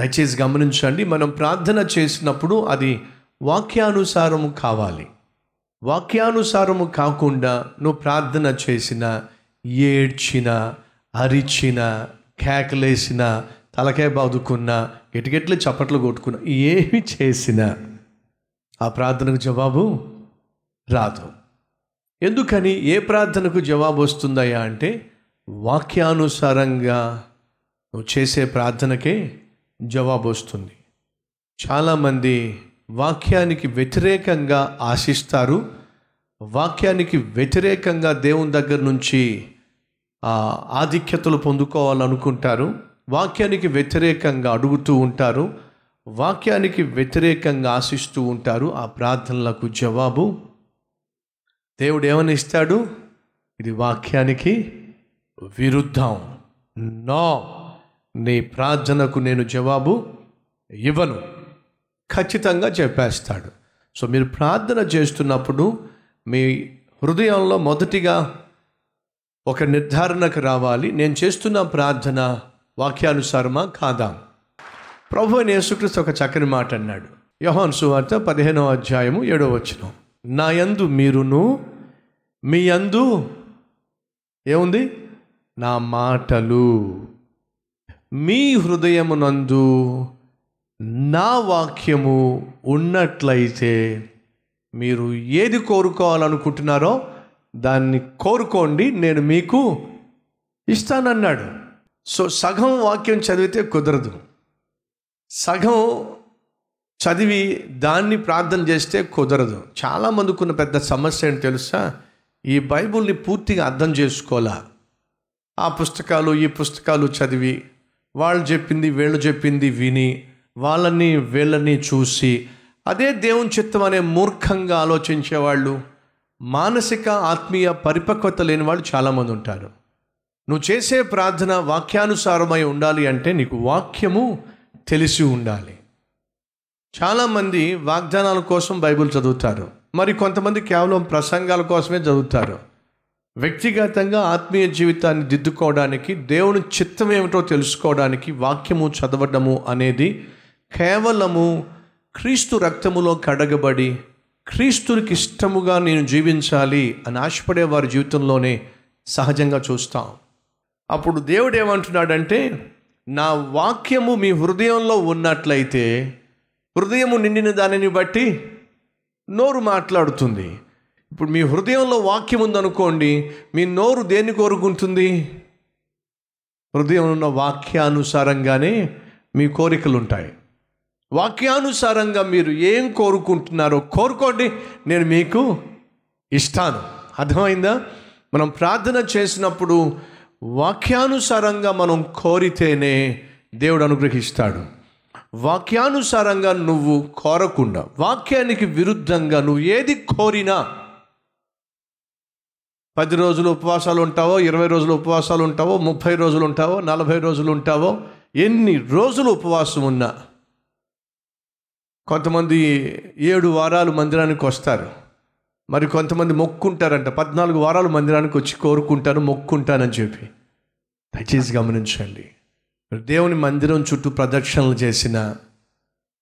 దయచేసి గమనించండి మనం ప్రార్థన చేసినప్పుడు అది వాక్యానుసారము కావాలి. వాక్యానుసారము కాకుండా నువ్వు ప్రార్థన చేసిన ఏడ్చిన అరిచిన కేకలేసిన తలకాయ బాదుకున్న గిటగిట్లు చప్పట్లు కొట్టుకున్న ఏమి చేసినా ఆ ప్రార్థనకు జవాబు రాదు. ఎందుకని? ఏ ప్రార్థనకు జవాబు వస్తుందయ్యా అంటే వాక్యానుసారంగా నువ్వు చేసే ప్రార్థనకే జవాబు వస్తుంది చాలామంది వాక్యానికి వ్యతిరేకంగా ఆశిస్తారు. వాక్యానికి వ్యతిరేకంగా దేవుని దగ్గర నుంచి ఆధిక్యతలు పొందుకోవాలనుకుంటారు. వాక్యానికి వ్యతిరేకంగా అడుగుతూ ఉంటారు. వాక్యానికి వ్యతిరేకంగా ఆశిస్తూ ఉంటారు. ఆ ప్రార్థనలకు జవాబు దేవుడు ఏమని ఇస్తాడు ఇది వాక్యానికి విరుద్ధం. నో. నీ ప్రార్థనకు నేను జవాబు ఇవ్వను. ఖచ్చితంగా చెప్పేస్తాడు. సో మీరు ప్రార్థన చేస్తున్నప్పుడు మీ హృదయంలో మొదటిగా ఒక నిర్ధారణకు రావాలి. నేను చేస్తున్న ప్రార్థన వాక్యానుసారమా కాదా? ప్రభు అని యేసుక్రీస్తు ఒక చక్కని మాట అన్నాడు. యోహాన్ సువార్త పదిహేనవ అధ్యాయము ఏడవ వచ్చిన నా యందు మీరును మీ యందు ఏముంది? నా మాటలు. మీ హృదయమునందు నా వాక్యము ఉన్నట్లయితే మీరు ఏది కోరుకోవాలనుకుంటున్నారో దాన్ని కోరుకోండి నేను మీకు ఇస్తానన్నాడు. సో సగం వాక్యం చదివితే కుదరదు. సగం చదివి దాన్ని ప్రార్థన చేస్తే కుదరదు. చాలామందికి ఉన్న పెద్ద సమస్య ఏంటి తెలుసా? ఈ బైబుల్ని పూర్తిగా అర్థం చేసుకోవాలా? ఆ పుస్తకాలు ఈ పుస్తకాలు చదివి వాళ్ళు చెప్పింది వీళ్ళు చెప్పింది విని వాళ్ళని వీళ్ళని చూసి అదే దేవుని చిత్తం అనే మూర్ఖంగా ఆలోచించేవాళ్ళు మానసిక ఆత్మీయ పరిపక్వత లేని వాళ్ళు చాలామంది ఉంటారు. నువ్వు చేసే ప్రార్థన వాక్యానుసారమై ఉండాలి అంటే నీకు వాక్యము తెలిసి ఉండాలి. చాలామంది వాగ్దానాల కోసం బైబిల్ చదువుతారు. మరి కొంతమంది కేవలం ప్రసంగాల కోసమే చదువుతారు. వ్యక్తిగతంగా ఆత్మీయ జీవితాన్ని దిద్దుకోవడానికి దేవుని చిత్తం ఏమిటో తెలుసుకోవడానికి వాక్యము చదవడము అనేది కేవలము క్రీస్తు రక్తములో కడగబడి క్రీస్తునికి ఇష్టముగా నేను జీవించాలి అని ఆశపడే వారి జీవితంలోనే సహజంగా చూస్తాం. అప్పుడు దేవుడు ఏమంటున్నాడంటే నా వాక్యము మీ హృదయంలో ఉన్నట్లయితే హృదయము నిండిన దానిని బట్టి నోరు మాట్లాడుతుంది. ఇప్పుడు మీ హృదయంలో వాక్యం ఉందనుకోండి మీ నోరు దేన్ని కోరుకుంటుంది? హృదయం ఉన్న వాక్యానుసారంగానే మీ కోరికలు ఉంటాయి వాక్యానుసారంగా మీరు ఏం కోరుకుంటున్నారో కోరుకోండి నేను మీకు ఇస్తాను. అర్థమైందా? మనం ప్రార్థన చేసినప్పుడు వాక్యానుసారంగా మనం కోరితేనే దేవుడు అనుగ్రహిస్తాడు. వాక్యానుసారంగా నువ్వు కోరకుండా వాక్యానికి విరుద్ధంగా నువ్వు ఏది కోరినా పది రోజులు ఉపవాసాలు ఉంటావో ఇరవై రోజులు ఉపవాసాలు ఉంటావో ముప్పై రోజులు ఉంటావో నలభై రోజులు ఉంటావో ఎన్ని రోజులు ఉపవాసం ఉన్నా కొంతమంది ఏడు వారాలు మందిరానికి వస్తారు. మరి కొంతమంది మొక్కుంటారంట. పద్నాలుగు వారాలు మందిరానికి వచ్చి కోరుకుంటాను మొక్కుంటానని చెప్పి. దయచేసి గమనించండి. దేవుని మందిరం చుట్టూ ప్రదక్షిణలు చేసినా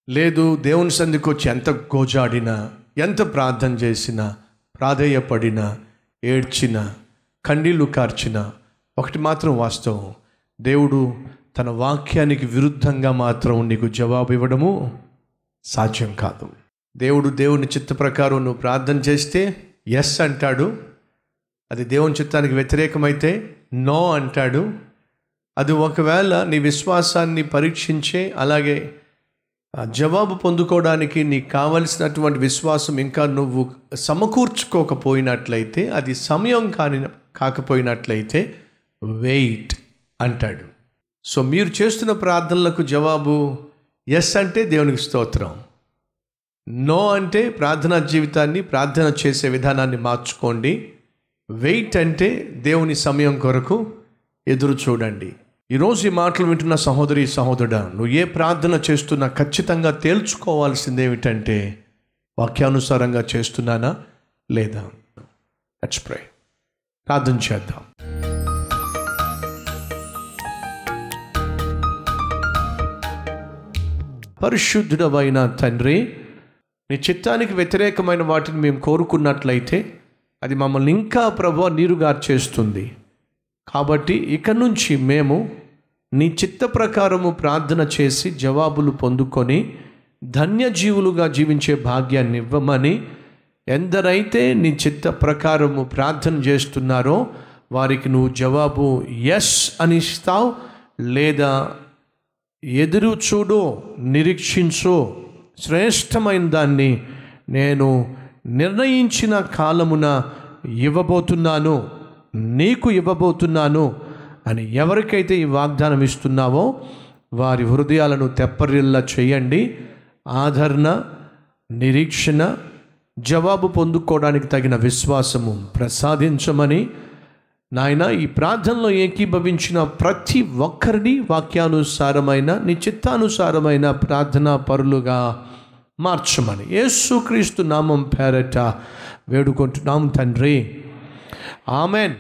లేదు దేవుని సంధికి వచ్చి ఎంత గోజాడినా ఎంత ప్రార్థన చేసినా ప్రాధేయపడినా ఏడ్చిన కన్నీళ్ళు కార్చిన ఒకటి మాత్రం వాస్తవం. దేవుడు తన వాక్యానికి విరుద్ధంగా మాత్రం నీకు జవాబు ఇవ్వడము సాధ్యం కాదు. దేవుడు దేవుని చిత్త ప్రకారం నువ్వు ప్రార్థన చేస్తే ఎస్ అంటాడు. అది దేవుని చిత్తానికి వ్యతిరేకమైతే నో అంటాడు. అది ఒకవేళ నీ విశ్వాసాన్ని పరీక్షించే అలాగే జవాబు పొందుకోవడానికి నీకు కావలసినటువంటి విశ్వాసం ఇంకా నువ్వు సమకూర్చుకోకపోయినట్లయితే అది సమయం కాని కాకపోయినట్లయితే వెయిట్ అంటాడు. సో మీరు చేస్తున్న ప్రార్థనలకు జవాబు ఎస్ అంటే దేవునికి స్తోత్రం. నో అంటే ప్రార్థనా జీవితాన్ని ప్రార్థన చేసే విధానాన్ని మార్చుకోండి. వెయిట్ అంటే దేవుని సమయం కొరకు ఎదురు చూడండి. ఈరోజు ఈ మాటలు వింటున్న సహోదరి సహోదరుడా నువ్వు ఏ ప్రార్థన చేస్తున్నా ఖచ్చితంగా తేల్చుకోవాల్సింది ఏమిటంటే వాక్యానుసారంగా చేస్తున్నానా లేదా? లెట్స్ ప్రే ప్రార్థన చేద్దాం. పరిశుద్ధుడమైన తండ్రి నీ చిత్తానికి వ్యతిరేకమైన వాటిని మేము కోరుకున్నట్లయితే అది మమ్మల్ని ఇంకా ప్రభు నీరుగా చేస్తుంది కాబట్టి ఇక నుంచి మేము నీ చిత్త ప్రకారము ప్రార్థన చేసి జవాబులు పొందుకొని ధన్యజీవులుగా జీవించే భాగ్యాన్ని ఇవ్వమని ఎందరైతే నీ చిత్త ప్రకారము ప్రార్థన చేస్తున్నారో వారికి నువ్వు జవాబు ఎస్ అని ఇస్తావు లేదా ఎదురు చూడు నిరీక్షించు శ్రేష్టమైన దాన్ని నేను నిర్ణయించిన కాలమున ఇవ్వబోతున్నాను. నీకు ఇవ్వబోతున్నాను అని ఎవరికైతే ఈ వాగ్దానం ఇస్తున్నావో వారి హృదయాలను తెప్పరిల్లా చేయండి. ఆదరణ నిరీక్షణ జవాబు పొందుకోవడానికి తగిన విశ్వాసము ప్రసాదించమని. నాయన ఈ ప్రార్థనలో ఏకీభవించిన ప్రతి ఒక్కరిని వాక్యానుసారమైన నీ చిత్తానుసారమైన ప్రార్థనా పరులుగా మార్చమని. యేసుక్రీస్తు నామం పేరట వేడుకుంటున్నాం తండ్రి. ஆமேன்